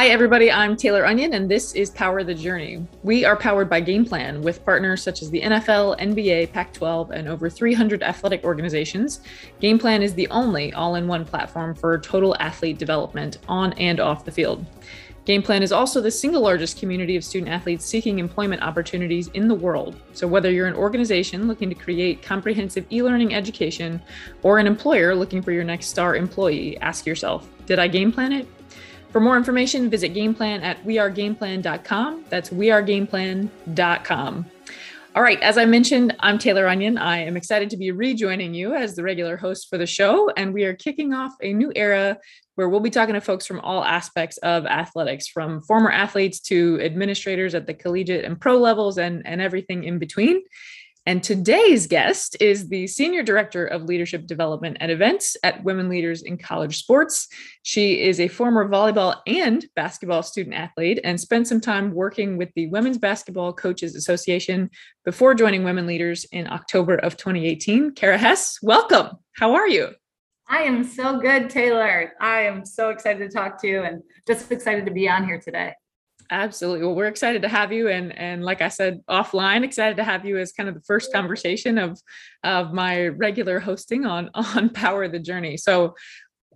Hi, everybody. I'm Taylor Onion, and this is Power the Journey. We are powered by Game Plan with partners such as the NFL, NBA, Pac 12, and over 300 athletic organizations. Game Plan is the only all in one platform for total athlete development on and off the field. Game Plan is also the single largest community of student athletes seeking employment opportunities in the world. So, whether you're an organization looking to create comprehensive e learning education or an employer looking for your next star employee, ask yourself Did I game plan it? For more information, visit Gameplan at wearegameplan.com. That's wearegameplan.com. All right, as I mentioned, I'm Taylor Onion. I am excited to be rejoining you as the regular host for the show, and we are kicking off a new era where we'll be talking to folks from all aspects of athletics, from former athletes to administrators at the collegiate and pro levels and, and everything in between. And today's guest is the Senior Director of Leadership Development and Events at Women Leaders in College Sports. She is a former volleyball and basketball student athlete and spent some time working with the Women's Basketball Coaches Association before joining Women Leaders in October of 2018. Kara Hess, welcome. How are you? I am so good, Taylor. I am so excited to talk to you and just excited to be on here today. Absolutely. Well, we're excited to have you, and and like I said offline, excited to have you as kind of the first conversation of of my regular hosting on on Power the Journey. So,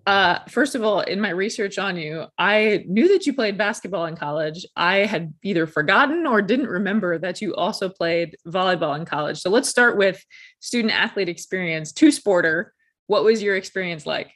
uh, first of all, in my research on you, I knew that you played basketball in college. I had either forgotten or didn't remember that you also played volleyball in college. So let's start with student athlete experience. Two sporter. What was your experience like?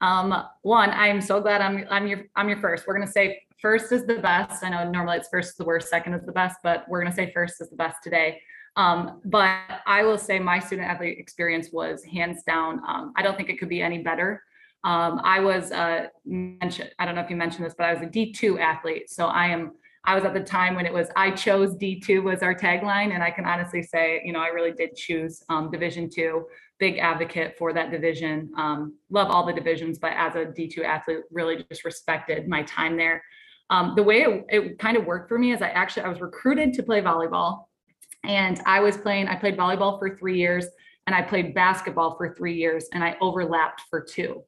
Um, one, I'm so glad I'm I'm your I'm your first. We're gonna say first is the best. I know normally it's first is the worst, second is the best, but we're going to say first is the best today. Um, but I will say my student athlete experience was hands down. Um, I don't think it could be any better. Um, I was uh, mentioned. I don't know if you mentioned this, but I was a D2 athlete. So I am. I was at the time when it was I chose D2 was our tagline, and I can honestly say, you know, I really did choose um, Division two. Big advocate for that division. Um, love all the divisions, but as a D2 athlete, really just respected my time there. Um, the way it, it kind of worked for me is I actually I was recruited to play volleyball, and I was playing. I played volleyball for three years, and I played basketball for three years, and I overlapped for two.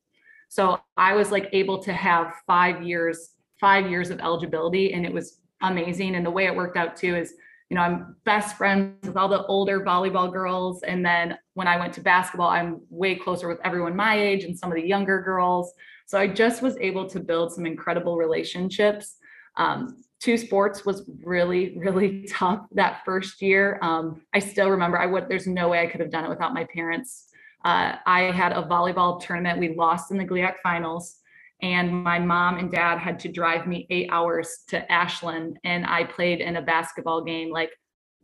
So I was like able to have five years, five years of eligibility, and it was amazing. And the way it worked out too is, you know, I'm best friends with all the older volleyball girls, and then when I went to basketball, I'm way closer with everyone my age and some of the younger girls. So I just was able to build some incredible relationships. Um, two sports was really, really tough that first year. Um, I still remember I would, there's no way I could have done it without my parents. Uh, I had a volleyball tournament. We lost in the GLIAC finals and my mom and dad had to drive me eight hours to Ashland and I played in a basketball game like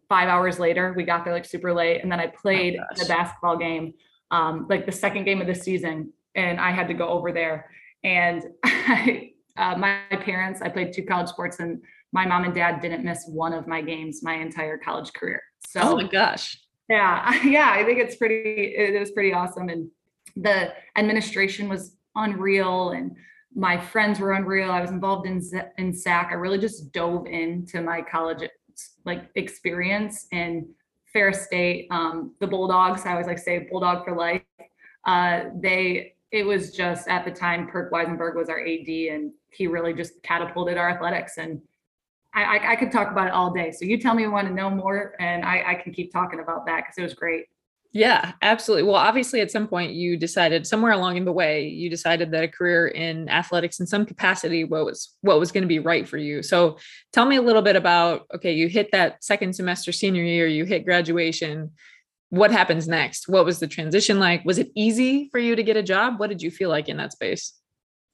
five hours later. We got there like super late and then I played oh the basketball game, um, like the second game of the season and I had to go over there. And I, uh, my parents, I played two college sports, and my mom and dad didn't miss one of my games my entire college career. So, oh my gosh, yeah, yeah, I think it's pretty. It was pretty awesome, and the administration was unreal, and my friends were unreal. I was involved in in SAAC. I really just dove into my college like experience and Ferris State, um, the Bulldogs. I always like say Bulldog for life. Uh, they it was just at the time Perk Weisenburger was our AD and he really just catapulted our athletics and I, I, I could talk about it all day. So you tell me you want to know more and I, I can keep talking about that because it was great. Yeah, absolutely. Well, obviously, at some point, you decided somewhere along in the way, you decided that a career in athletics in some capacity was what was going to be right for you. So, tell me a little bit about. Okay, you hit that second semester senior year, you hit graduation what happens next? What was the transition like? Was it easy for you to get a job? What did you feel like in that space?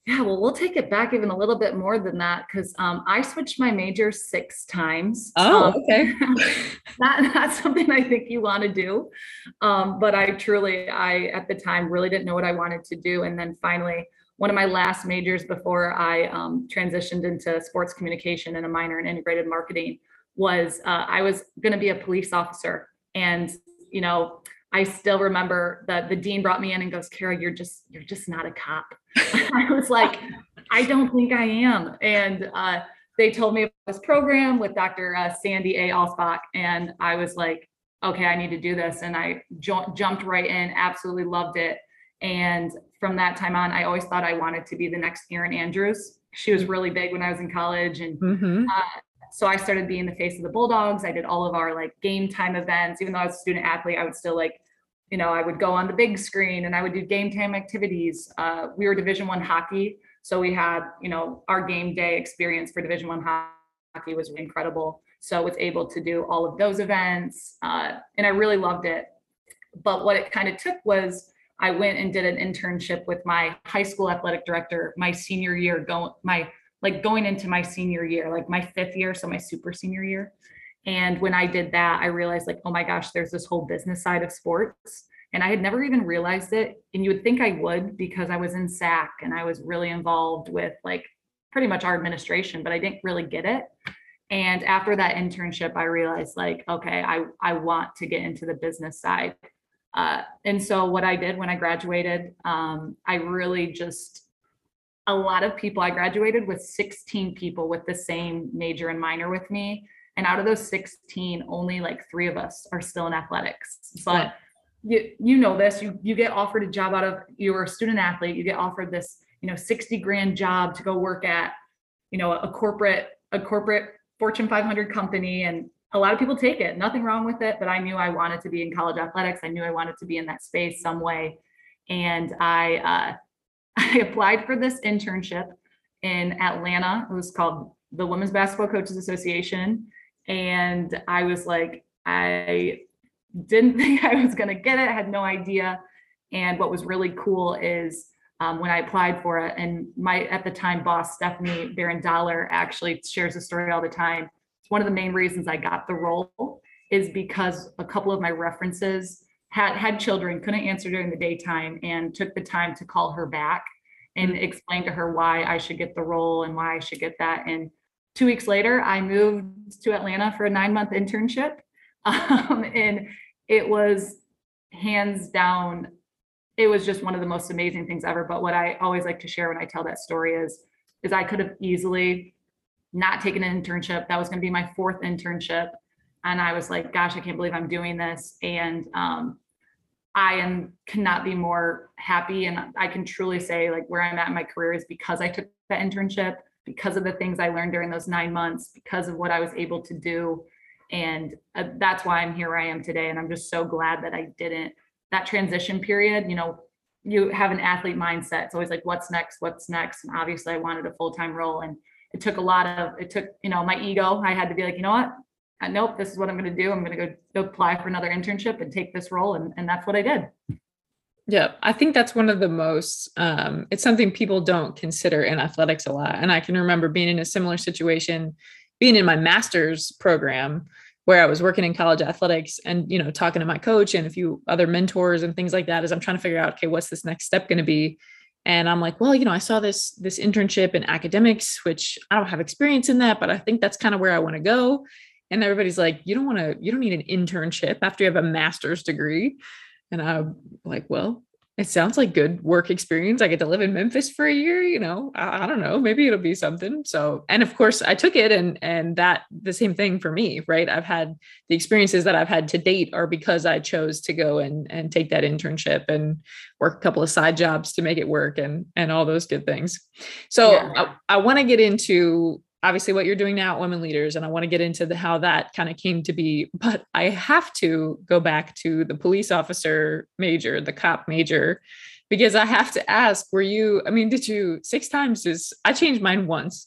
Yeah, well, we'll take it back even a little bit more than that because um, I switched my major six times. Oh, okay. that, that's something I think you want to do. Um, but I truly, I at the time really didn't know what I wanted to do. And then finally, one of my last majors before I um, transitioned into sports communication and a minor in integrated marketing was uh, I was going to be a police officer. And you know, I still remember that the dean brought me in and goes, Kara, you're just, you're just not a cop. I was like, I don't think I am. And uh, they told me about this program with Dr. Uh, Sandy A. Alsbach. And I was like, okay, I need to do this. And I ju- jumped right in, absolutely loved it. And from that time on, I always thought I wanted to be the next Erin Andrews. she was really big when I was in college. And Mhm. uh, so I started being the face of the Bulldogs. I did all of our like game time events. Even though I was a student athlete, I would still like, you know, I would go on the big screen and I would do game time activities. Uh, we were Division One hockey, so we had, you know, our game day experience for Division One hockey was incredible. So I was able to do all of those events, uh, and I really loved it. But what it kind of took was I went and did an internship with my high school athletic director my senior year, going my like going into my senior year, like my fifth year, so my super senior year. And when I did that, I realized like, oh my gosh, there's this whole business side of sports. And I had never even realized it. And you would think I would because I was in SAAC and I was really involved with like pretty much our administration, but I didn't really get it. And after that internship, I realized like, okay, I, I want to get into the business side. Uh, and so what I did when I graduated, um, I really just a lot of people. I graduated with 16 people with the same major and minor with me. And out of those 16, only like three of us are still in athletics. But you, you know this, you, you get offered a job out of, you're a student athlete, you get offered this, you know, 60 grand job to go work at, you know, a corporate, a corporate Fortune 500 company. And a lot of people take it, nothing wrong with it. But I knew I wanted to be in college athletics. I knew I wanted to be in that space some way. And I, uh, I applied for this internship in Atlanta. It was called the Women's Basketball Coaches Association. And I was like, I didn't think I was going to get it, I had no idea. And what was really cool is um, when I applied for it, and my at the time boss, Stephanie Baron Dollar, actually shares the story all the time. It's one of the main reasons I got the role is because a couple of my references had had children, couldn't answer during the daytime, and took the time to call her back and Mm. explain to her why I should get the role and why I should get that. And two weeks later, I moved to Atlanta for a nine month internship. Um, and it was hands down, it was just one of the most amazing things ever. But what I always like to share when I tell that story is, is I could have easily not taken an internship. That was going to be my fourth internship. And I was like, gosh, I can't believe I'm doing this. And um, I am cannot be more happy. And I can truly say, like, where I'm at in my career is because I took that internship, because of the things I learned during those nine months, because of what I was able to do. And uh, that's why I'm here where I am today. And I'm just so glad that I didn't, that transition period, you know, you have an athlete mindset. It's always like, what's next? What's next? And obviously, I wanted a full time role. And it took a lot of, it took, you know, my ego. I had to be like, you know what? Uh, nope, this is what I'm going to do. I'm going to go, apply for another internship and take this role. And, and that's what I did. Yeah, I think that's one of the most, um, it's something people don't consider in athletics a lot. And I can remember being in a similar situation, being in my master's program where I was working in college athletics and, you know, talking to my coach and a few other mentors and things like that as I'm trying to figure out, okay, what's this next step going to be? And I'm like, well, you know, I saw this, this internship in academics, which I don't have experience in that, but I think that's kind of where I want to go. And everybody's like, you don't want to, you don't need an internship after you have a master's degree. And I'm like, well, it sounds like good work experience. I get to live in Memphis for a year, you know. I, I, don't know, maybe it'll be something. So, and of course I took it and and that the same thing for me, right? I've had the experiences that I've had to date are because I chose to go and and take that internship and work a couple of side jobs to make it work and and all those good things. So, yeah. I, I want to get into obviously what you're doing now at women leaders and i want to get into the how that kind of came to be but i have to go back to the police officer major the cop major because i have to ask were you i mean did you six times is i changed mine once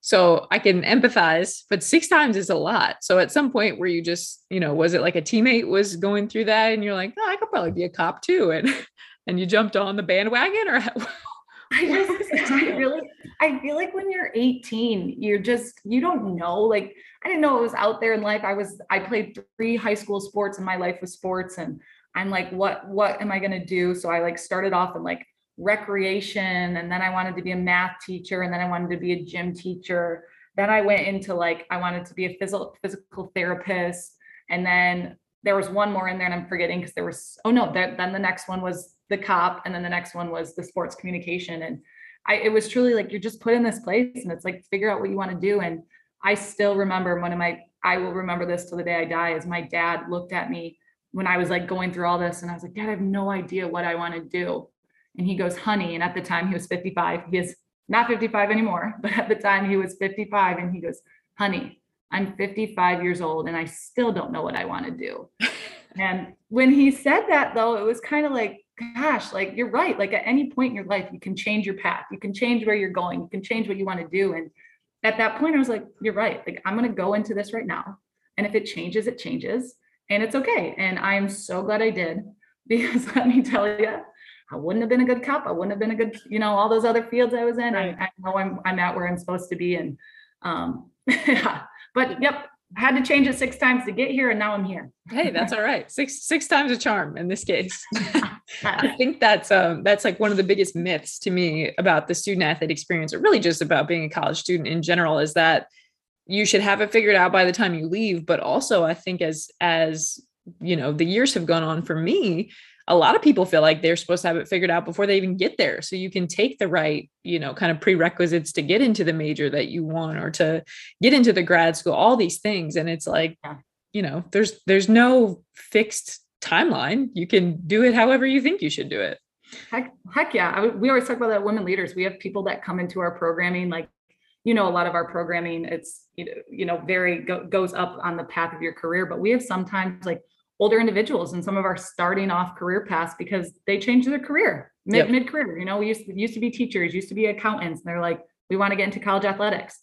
so i can empathize but six times is a lot. So at some point where you just you know was it like a teammate was going through that and you're like oh i could probably be a cop too and and you jumped on the bandwagon or I just I really I feel like when you're 18, you're just you don't know. Like I didn't know it was out there in life. I was I played three high school sports and my life was sports. And I'm like, what what am I gonna do? So I like started off in like recreation and then I wanted to be a math teacher and then I wanted to be a gym teacher. Then I went into like I wanted to be a physical physical therapist. And then there was one more in there and I'm forgetting because there was oh no, that, then the next one was the cop and then the next one was the sports communication. And I it was truly like you're just put in this place and it's like figure out what you want to do. And I still remember one of my I will remember this till the day I die is my dad looked at me when I was like going through all this and I was like dad I have no idea what I want to do. And he goes honey and at the time he was 55 he is not 55 anymore, but at the time he was 55 and he goes, honey, I'm 55 years old and I still don't know what I want to do. and when he said that though, it was kind of like, gosh, like you're right. Like at any point in your life, you can change your path. You can change where you're going. You can change what you want to do. And at that point, I was like, you're right. Like I'm going to go into this right now. And if it changes, it changes and it's okay. And I'm so glad I did because let me tell you, I wouldn't have been a good cop. I wouldn't have been a good, you know, all those other fields I was in. I, I know I'm, I'm at where I'm supposed to be. And, um, yeah, but yep, had to change it six times to get here and now I'm here. hey, that's all right. Six six times a charm in this case. I think that's um that's like one of the biggest myths to me about the student athlete experience, or really just about being a college student in general, is that you should have it figured out by the time you leave. But also I think as as you know, the years have gone on for me, a lot of people feel like they're supposed to have it figured out before they even get there. So you can take the right you know kind of prerequisites to get into the major that you want or to get into the grad school all these things. And it's like yeah. you know there's there's no fixed timeline. You can do it however you think you should do it. Heck, heck yeah. I, we always talk about that women leaders. We have people that come into our programming like you know a lot of our programming it's you know, you know very go, goes up on the path of your career but we have sometimes like older individuals and some of our starting off career paths because they changed their career mid yep. mid career. You know, we used to, used to be teachers, used to be accountants, and they're like, we want to get into college athletics.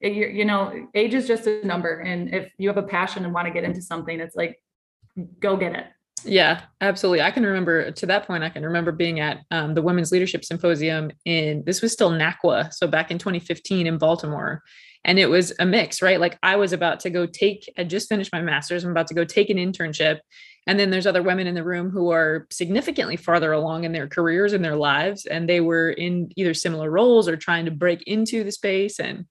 It, you, you know, age is just a number, and if you have a passion and want to get into something, it's like, go get it. Yeah, absolutely. I can remember to that point, I can remember being at um, the Women's Leadership Symposium in this was still NACWAA. So back in 2015 in Baltimore and it was a mix right? Like i was about to go take i just finished my master's i'm about to go take an internship. And then there's other women in the room who are significantly farther along in their careers and their lives and they were in either similar roles or trying to break into the space. And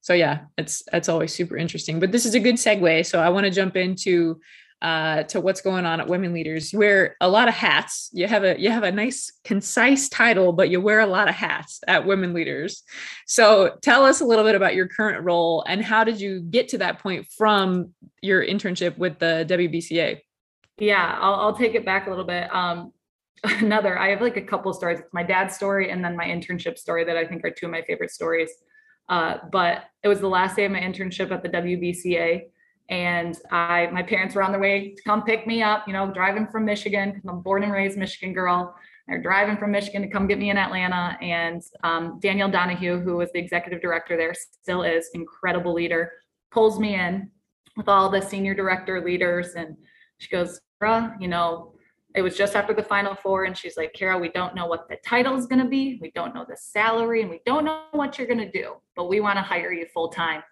so yeah it's that's always super interesting. But this is a good segue so i want to jump into uh, to what's going on at Women Leaders. You wear a lot of hats. You have a you have a nice concise title, but you wear a lot of hats at Women Leaders. So tell us a little bit about your current role and how did you get to that point from your internship with the WBCA? Yeah, I'll, I'll take it back a little bit. Um, another, I have like a couple stories. It's my dad's story and then my internship story that I think are two of my favorite stories. Uh, but it was the last day of my internship at the WBCA and I my parents were on their way to come pick me up, you know, driving from Michigan I'm born and raised Michigan girl. They're driving from Michigan to come get me in Atlanta. And um, Danielle Donehew, who was the executive director there, still is incredible leader, pulls me in with all the senior director leaders, and she goes, "Bruh, you know." It was just after the final four, and she's like, Kara, we don't know what the title is going to be. We don't know the salary, and we don't know what you're going to do, but we want to hire you full time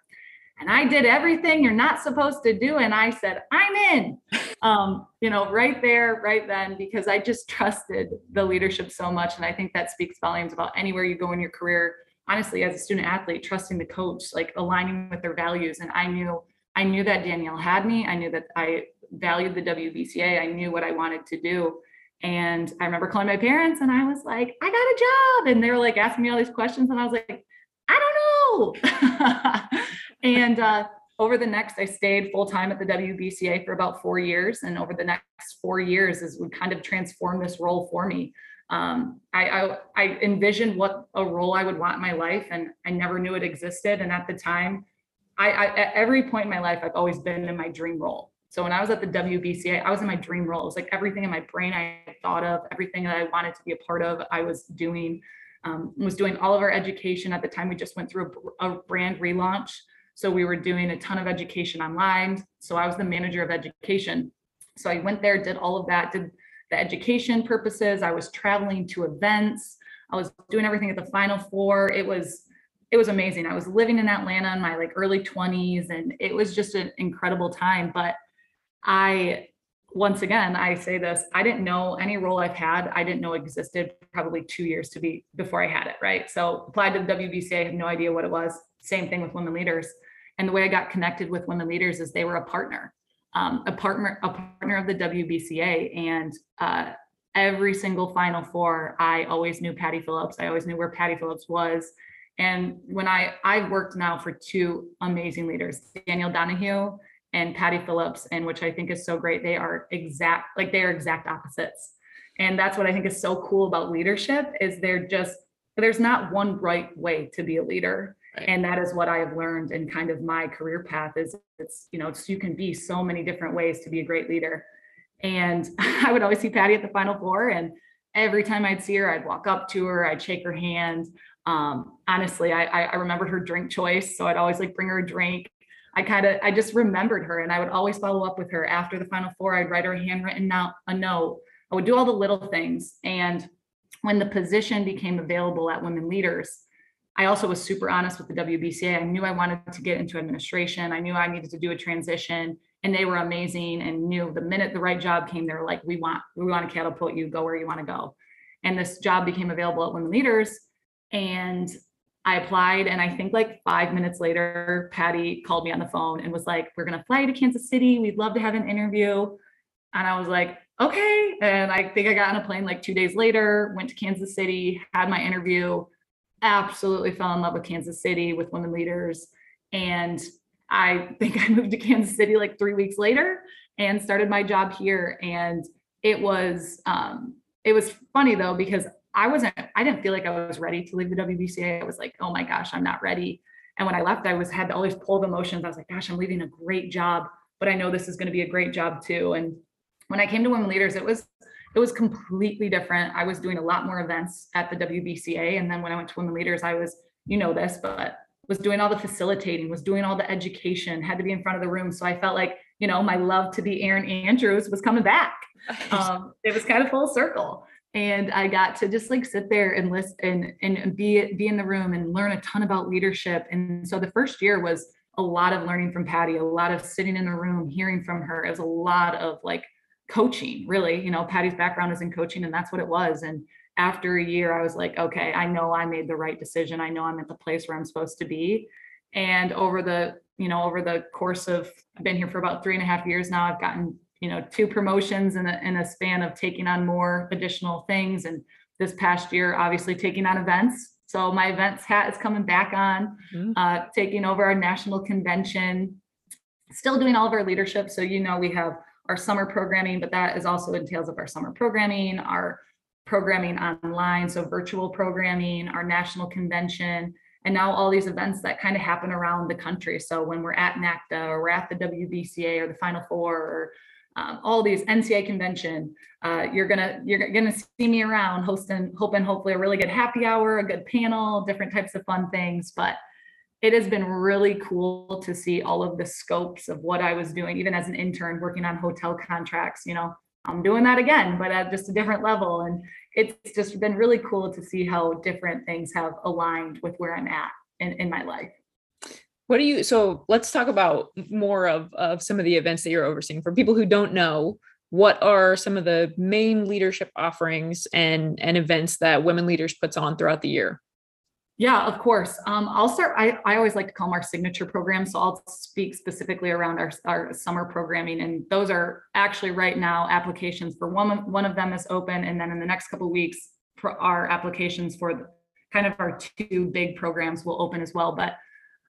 and I did everything you're not supposed to do. And I said, I'm in, um, you know, right there, right then, because I just trusted the leadership so much. And I think that speaks volumes about anywhere you go in your career. Honestly, as a student athlete, trusting the coach, like aligning with their values. And I knew, I knew that Danielle had me. I knew that I valued the WBCA. I knew what I wanted to do. And I remember calling my parents and I was like, I got a job. And they were like asking me all these questions. And I was like, I don't know. And uh, over the next, I stayed full time at the WBCA for about four years. And over the next four years, as we kind of transformed this role for me. Um, I, I, I envisioned what a role I would want in my life, and I never knew it existed. And at the time, I, I at every point in my life, I've always been in my dream role. So when I was at the WBCA, I was in my dream role. It was like everything in my brain I thought of, everything that I wanted to be a part of, I was doing. Um, was doing all of our education at the time. We just went through a, a brand relaunch. So we were doing a ton of education online. So I was the manager of education. So I went there, did all of that, did the education purposes. I was traveling to events. I was doing everything at the final four. It was it was amazing. I was living in Atlanta in my like early 20s and it was just an incredible time, but I once again, I say this, I didn't know any role I've had, I didn't know existed probably two years to be before I had it, right? So applied to the WBCA, I had no idea what it was. Same thing with women leaders. And the way I got connected with women leaders is they were a partner, um, a partner, a partner of the WBCA. And uh, every single Final Four, I always knew Patti Phillips. I always knew where Patti Phillips was. And when I I've worked now for two amazing leaders, Daniel Donehew and Patti Phillips, and which I think is so great. They are exact, like they are exact opposites. And that's what I think is so cool about leadership is they're just there's not one right way to be a leader. Right. And that is what I have learned in kind of my career path is it's, you know, it's, you can be so many different ways to be a great leader. And I would always see Patti at the final four. And every time I'd see her, I'd walk up to her, I'd shake her hand. Um, honestly, I, I, remembered her drink choice. So I'd always like bring her a drink. I kind of, I just remembered her and I would always follow up with her after the final four. I'd write her a handwritten note, a note. I would do all the little things. And when the position became available at Women Leaders, I also was super honest with the WBCA. I knew I wanted to get into administration. I knew I needed to do a transition and they were amazing and knew the minute the right job came, they were like, we want, we want to catapult you, go where you want to go. And this job became available at Women Leaders. And I applied. And I think like five minutes later, Patti called me on the phone and was like, we're to fly you to Kansas City. We'd love to have an interview. And I was like, okay. And I think I got on a plane like two days later, went to Kansas City, had my interview, absolutely fell in love with Kansas City with women leaders. And I think I moved to Kansas City like three weeks later and started my job here. And it was um, it was funny though because I wasn't I didn't feel like I was ready to leave the WBCA. I was like, oh my gosh, I'm not ready. And when I left, I was had all these pull of emotions. I was like, gosh, I'm leaving a great job, but I know this is going to be a great job too. And when I came to Women Leaders, it was it was completely different. I was doing a lot more events at the WBCA, and then when I went to Women Leaders, I was you know this, but was doing all the facilitating, was doing all the education, had to be in front of the room. So I felt like you know my love to be Erin Andrews was coming back. Um, it was kind of full circle and I got to just like sit there and listen and and be be in the room and learn a ton about leadership. And so the first year was a lot of learning from Patti, a lot of sitting in the room, hearing from her. It was a lot of like coaching, really. You know, Patti's background is in coaching, and that's what it was. And after a year, I was like, okay, I know I made the right decision. I know I'm at the place where I'm supposed to be. And over the, you know, over the course of I've been here for about three and a half years now, I've gotten, you know, two promotions in a in a span of taking on more additional things. And this past year, obviously taking on events. So my events hat is coming back on, Mhm. uh, taking over our national convention, still doing all of our leadership. So, you know, we have our summer programming, but that is also entails of our summer programming, our programming online, so virtual programming, our national convention, and now all these events that kind of happen around the country. So when we're at NACDA or we're at the WBCA or the Final Four or um, all these NCA convention, uh, you're gonna you're gonna see me around hosting, hoping hopefully a really good happy hour, a good panel, different types of fun things. But it has been really cool to see all of the scopes of what I was doing, even as an intern working on hotel contracts. You know, I'm doing that again, but at just a different level. And it's just been really cool to see how different things have aligned with where I'm at in, in my life. What do you so let's talk about more of of some of the events that you're overseeing for people who don't know what are some of the main leadership offerings and and events that women leaders puts on throughout the year Yeah, of course. Um, I'll start. I, I always like to call them our signature programs. So I'll speak specifically around our, our summer programming. And those are actually right now applications for one, of- one of them is open. And then in the next couple weeks, our applications for kind of our two big programs will open as well. But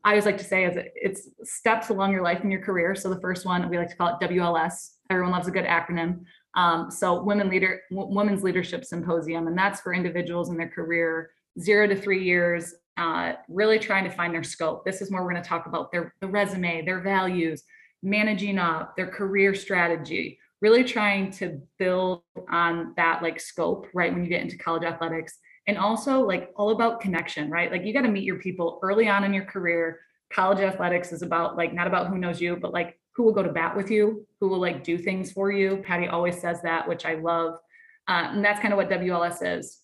I always like to say is it's steps along your life and your career. So the first one, we like to call it WLS. Everyone loves a good acronym. Um, so Women Leader, Women's Leadership Symposium, and that's for individuals in their career zero to three years, uh, really trying to find their scope. This is where we're going to talk about their the resume, their values, managing up, their career strategy, really trying to build on that like scope, right? When you get into college athletics. And also like all about connection, right? Like you got to meet your people early on in your career. College athletics is about like not about who knows you, but like who will go to bat with you, who will like do things for you. Patti always says that, which I love. Uh, and that's kind of what WLS is.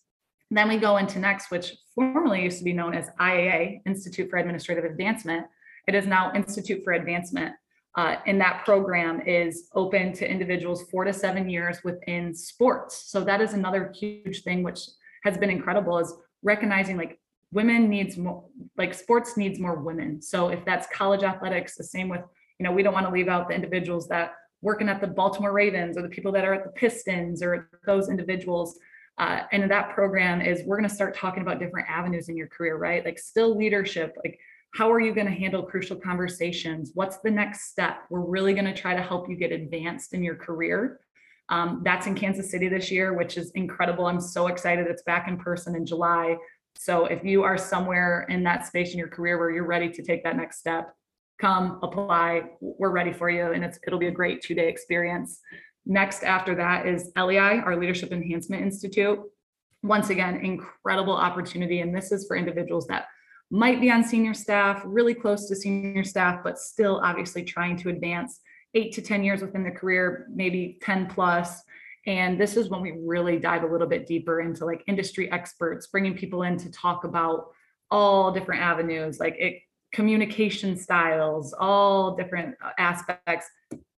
Then we go into next, which formerly used to be known as IAA, Institute for Administrative Advancement. It is now Institute for Advancement. Uh, and that program is open to individuals four to seven years within sports. So that is another huge thing, which has been incredible, is recognizing like women needs more, like sports needs more women. So if that's college athletics, the same with, you know, we don't want to leave out the individuals that working at the Baltimore Ravens or the people that are at the Pistons or those individuals uh, and that program is we're going to start talking about different avenues in your career, right? Like still leadership, like how are you going to handle crucial conversations? What's the next step? We're really going to try to help you get advanced in your career. Um, that's in Kansas City this year, which is incredible. I'm so excited. It's back in person in July. So if you are somewhere in that space in your career where you're ready to take that next step, come apply. We're ready for you, and it's it'll be a great two day experience. Next after that is LEI, our Leadership Enhancement Institute. Once again, incredible opportunity, and this is for individuals that might be on senior staff, really close to senior staff, but still obviously trying to advance eight to 10 years within the career, maybe 10 plus. And this is when we really dive a little bit deeper into like industry experts, bringing people in to talk about all different avenues, like it, communication styles, all different uh, aspects.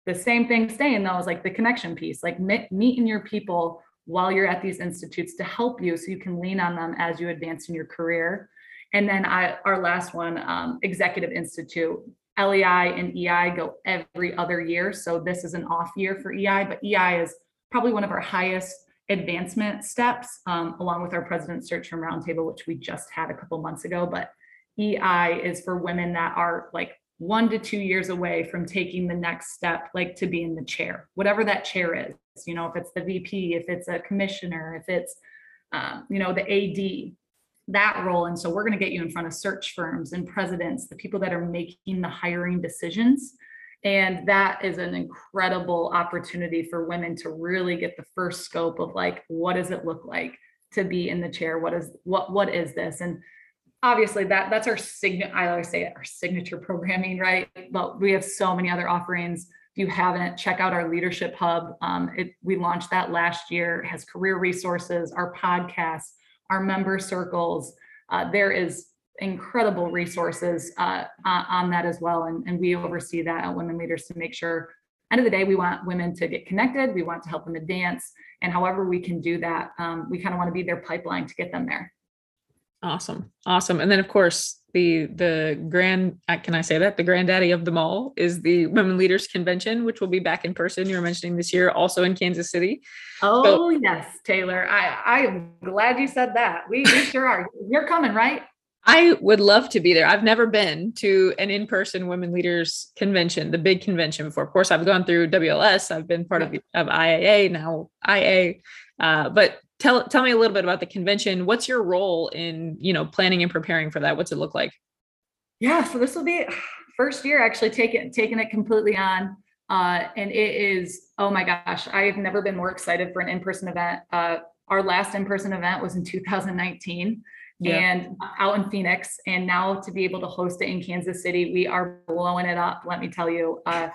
The same thing staying though is like the connection piece, like meeting your people while you're at these institutes to help you so you can lean on them as you advance in your career. And then I, our last one, um, Executive Institute, LEI and EI go every other year. So this is an off year for EI, but EI is probably one of our highest advancement steps, um, along with our President's Search Firm Roundtable, which we just had a couple months ago. But EI is for women that are like one to two years away from taking the next step, like to be in the chair, whatever that chair is. You know, if it's the VP, if it's a commissioner, if it's, um, you know, the AD, that role. And so we're going to get you in front of search firms and presidents, the people that are making the hiring decisions. And that is an incredible opportunity for women to really get the first scope of like, what does it look like to be in the chair? What is what what is this? And obviously that that's our signature i always say our signature programming right? But we have so many other offerings. If you haven't check out our leadership hub. Um, it, we launched that last year. It has career resources our podcasts our member circles. Uh, there is incredible resources uh, on that as well. And, and we oversee that at women leaders to make sure end of the day we want women to get connected. We want to help them advance and however we can do that um, we kind of want to be their pipeline to get them there Awesome. Awesome. And then of course the the grand uh, can I say that the granddaddy of them all is the Women Leaders Convention, which will be back in person. You were mentioning this year, also in Kansas City. Oh so, yes, Taylor. I I'm glad you said that. We, we sure are. You're coming, right? I would love to be there. I've never been to an in-person women leaders convention, the big convention before. Of course, I've gone through WLS. I've been part of, the, of IAA now IA, uh, but tell tell me a little bit about the convention. What's your role in you know planning and preparing for that? What's it look like? Yeah, so this will be first year actually taking taking it completely on. Uh, and it is oh my gosh, I have never been more excited for an in-person event. Uh, our last in-person event was in 2019 yeah. and out in Phoenix, and now to be able to host it in Kansas City, we are blowing it up. Let me tell you. Uh,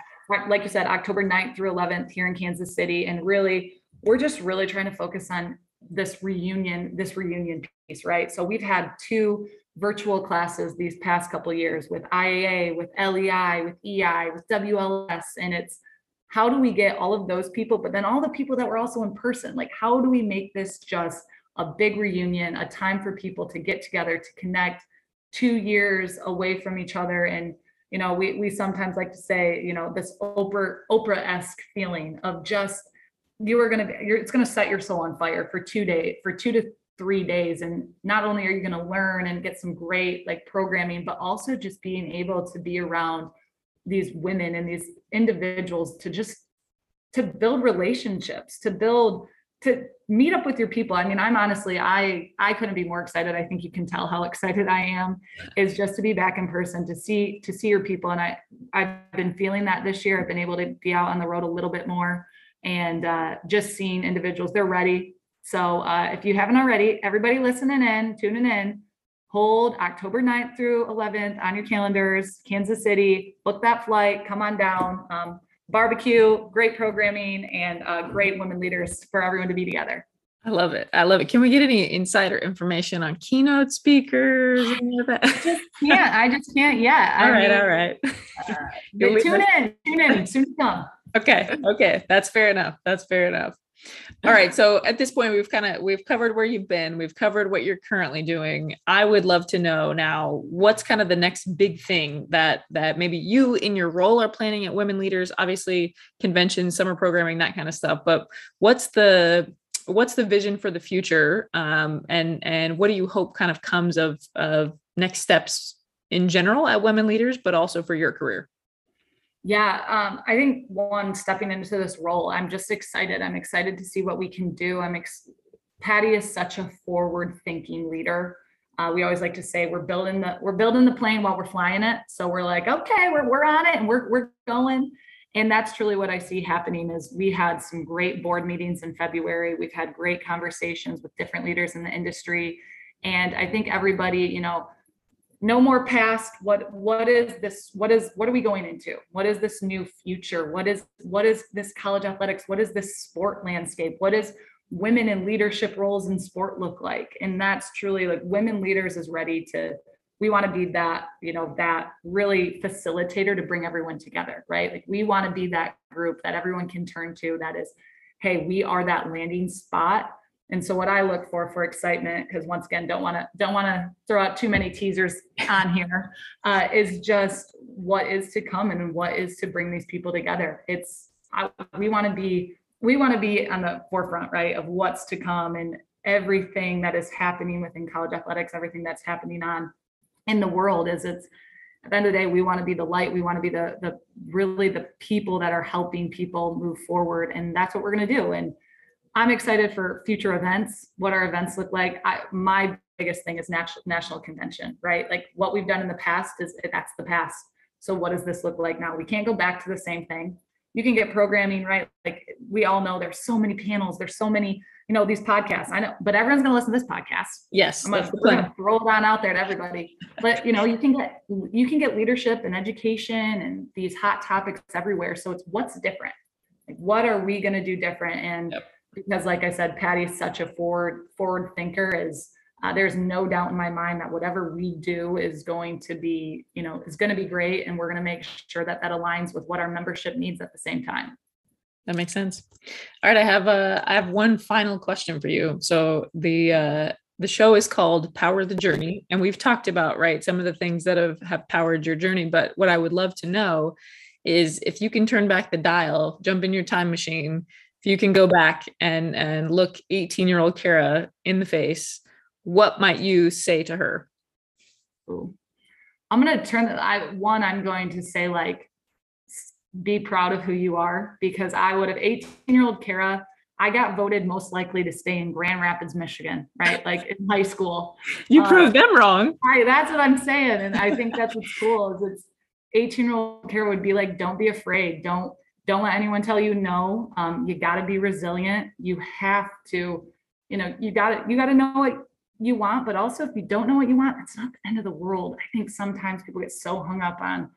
like you said, October 9th through 11th here in Kansas City, and really we're just really trying to focus on this reunion, this reunion piece, right? So we've had two virtual classes these past couple years with IAA, with LEI, with EI, with WLS, and it's how do we get all of those people, but then all the people that were also in person? Like, how do we make this just a big reunion, a time for people to get together, to connect two years away from each other and you know we we sometimes like to say you know this oprah oprah-esque feeling of just you are going to you're it's going to set your soul on fire for two days for two to three days. And not only are you going to learn and get some great like programming but also just being able to be around these women and these individuals to just to build relationships to build to meet up with your people. I mean i'm honestly i i couldn't be more excited. I think you can tell how excited i am is just to be back in person to see to see your people. And i i've been feeling that this year. I've been able to be out on the road a little bit more and uh, just seeing individuals, they're ready. So uh, if you haven't already, everybody listening in, tuning in, hold October 9th through 11th on your calendars, Kansas City, book that flight, come on down. Um, barbecue, great programming, and uh, great women leaders for everyone to be together. I love it. I love it. Can we get any insider information on keynote speakers? That? I just can't. I just can't yet. all I right, mean, all right. Uh, tune in. Tune in. Soon to come okay okay that's fair enough that's fair enough. All right so at this point we've kind of we've covered where you've been we've covered what you're currently doing. I would love to know now what's kind of the next big thing that that maybe you in your role are planning at women leaders obviously conventions summer programming that kind of stuff but what's the what's the vision for the future um, and and what do you hope kind of comes of of next steps in general at women leaders but also for your career yeah, um, I think one stepping into this role, I'm just excited. I'm excited to see what we can do. I'm ex- Patti is such a forward-thinking leader. Uh, we always like to say we're building the we're building the plane while we're flying it. So we're like, okay, we're we're on it and we're we're going. And that's truly what I see happening is we had some great board meetings in February. We've had great conversations with different leaders in the industry. And I think everybody, you know, no more past. What what is this what is what are we going into? What is this new future? What is what is this college athletics? What is this sport landscape? What is women in leadership roles in sport look like? And that's truly like women leaders is ready to we want to be that you know that really facilitator to bring everyone together right? Like we want to be that group that everyone can turn to that is hey we are that landing spot and so what i look for for excitement because once again don't want to don't want to throw out too many teasers on here uh, is just what is to come and what is to bring these people together it's I, we want to be we want to be on the forefront, right, of what's to come and everything that is happening within college athletics, everything that's happening on in the world is it's at the end of the day, we want to be the light. We want to be the the really the people that are helping people move forward. And that's what we're going to do. And I'm excited for future events, what our events look like. I, my biggest thing is national national convention, right? Like what we've done in the past is that's the past. So what does this look like now? We can't go back to the same thing you can get programming right like we all know there's so many panels there's so many you know these podcasts i know but everyone's going to listen to this podcast yes i'm going to throw it on out there to everybody but you know you can get you can get leadership and education and these hot topics everywhere so it's what's different like what are we going to do different and yep. Because like i said Patti is such a forward forward thinker is uh, there's no doubt in my mind that whatever we do is going to be, you know, is going to be great, and we're going to make sure that that aligns with what our membership needs at the same time. That makes sense. All right, I have a I have one final question for you. So the uh, the show is called Power the Journey, and we've talked about right some of the things that have have powered your journey. But what I would love to know is if you can turn back the dial, jump in your time machine, if you can go back and and look 18 year old Kara in the face what might you say to her? Ooh. I'm going to turn the, I, one, I'm going to say like, be proud of who you are because I would have 18 year old Kara. I got voted most likely to stay in Grand Rapids, Michigan, right? Like in high school. You uh, proved them wrong. Right. That's what I'm saying. And I think that's what's cool is it's 18 year old Kara would be like, don't be afraid. Don't, don't let anyone tell you no. Um, you got to be resilient. You have to, you know, you got to, you got to know what you want, but also if you don't know what you want, it's not the end of the world. I think sometimes people get so hung up on,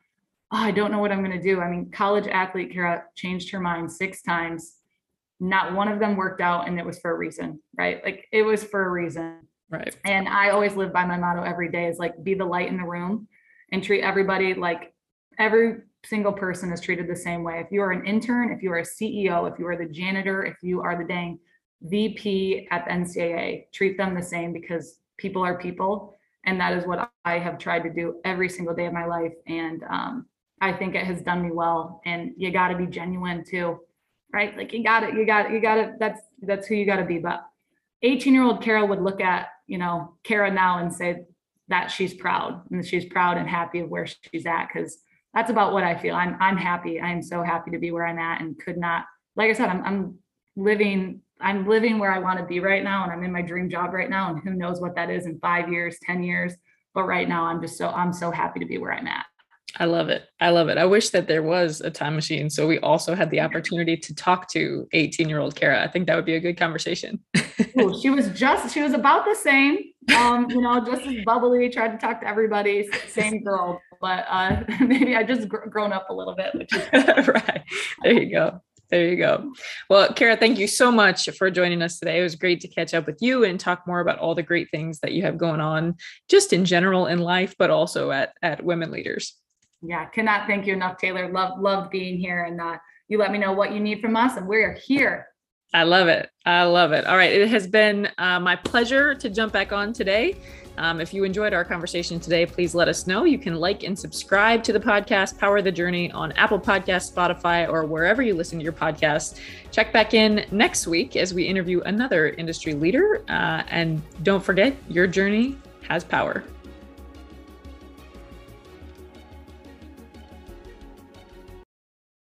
oh, I don't know what I'm going to do. I mean, college athlete Kara changed her mind six times. Not one of them worked out, and it was for a reason, right? Like it was for a reason. Right. And I always live by my motto every day is like be the light in the room and treat everybody like every single person is treated the same way. If you are an intern, if you are a CEO, if you are the janitor, if you are the dang VP at the NCAA, treat them the same because people are people. And that is what I have tried to do every single day of my life. And um, I think it has done me well. And you got to be genuine too, right? Like you got it, you got it, you got it. That's that's who you got to be. But 18 year old Kara would look at you know Kara now and say that she's proud and she's proud and happy of where she's at because that's about what I feel. I'm I'm happy. I'm so happy to be where I'm at and could not. Like I said, I'm I'm living I'm living where I want to be right now and I'm in my dream job right now. And who knows what that is in five years, 10 years. But right now I'm just so I'm so happy to be where I'm at. I love it. I love it. I wish that there was a time machine. So we also had the opportunity to talk to 18 year old Kara. I think that would be a good conversation. Ooh, she was just, she was about the same, um, you know, just as bubbly, tried to talk to everybody, same girl, but uh, maybe I just gr- grown up a little bit, which is right. There you go. There you go. Well, Kara, thank you so much for joining us today. It was great to catch up with you and talk more about all the great things that you have going on, just in general in life, but also at at Women Leaders. Yeah, cannot thank you enough, Taylor. Love love being here, and uh, you let me know what you need from us, and we're here. I love it. I love it. All right, it has been uh, my pleasure to jump back on today. Um, if you enjoyed our conversation today, please let us know. You can like and subscribe to the podcast, Power the Journey, on Apple Podcast, Spotify, or wherever you listen to your podcast. Check back in next week as we interview another industry leader. Uh, and don't forget, your journey has power.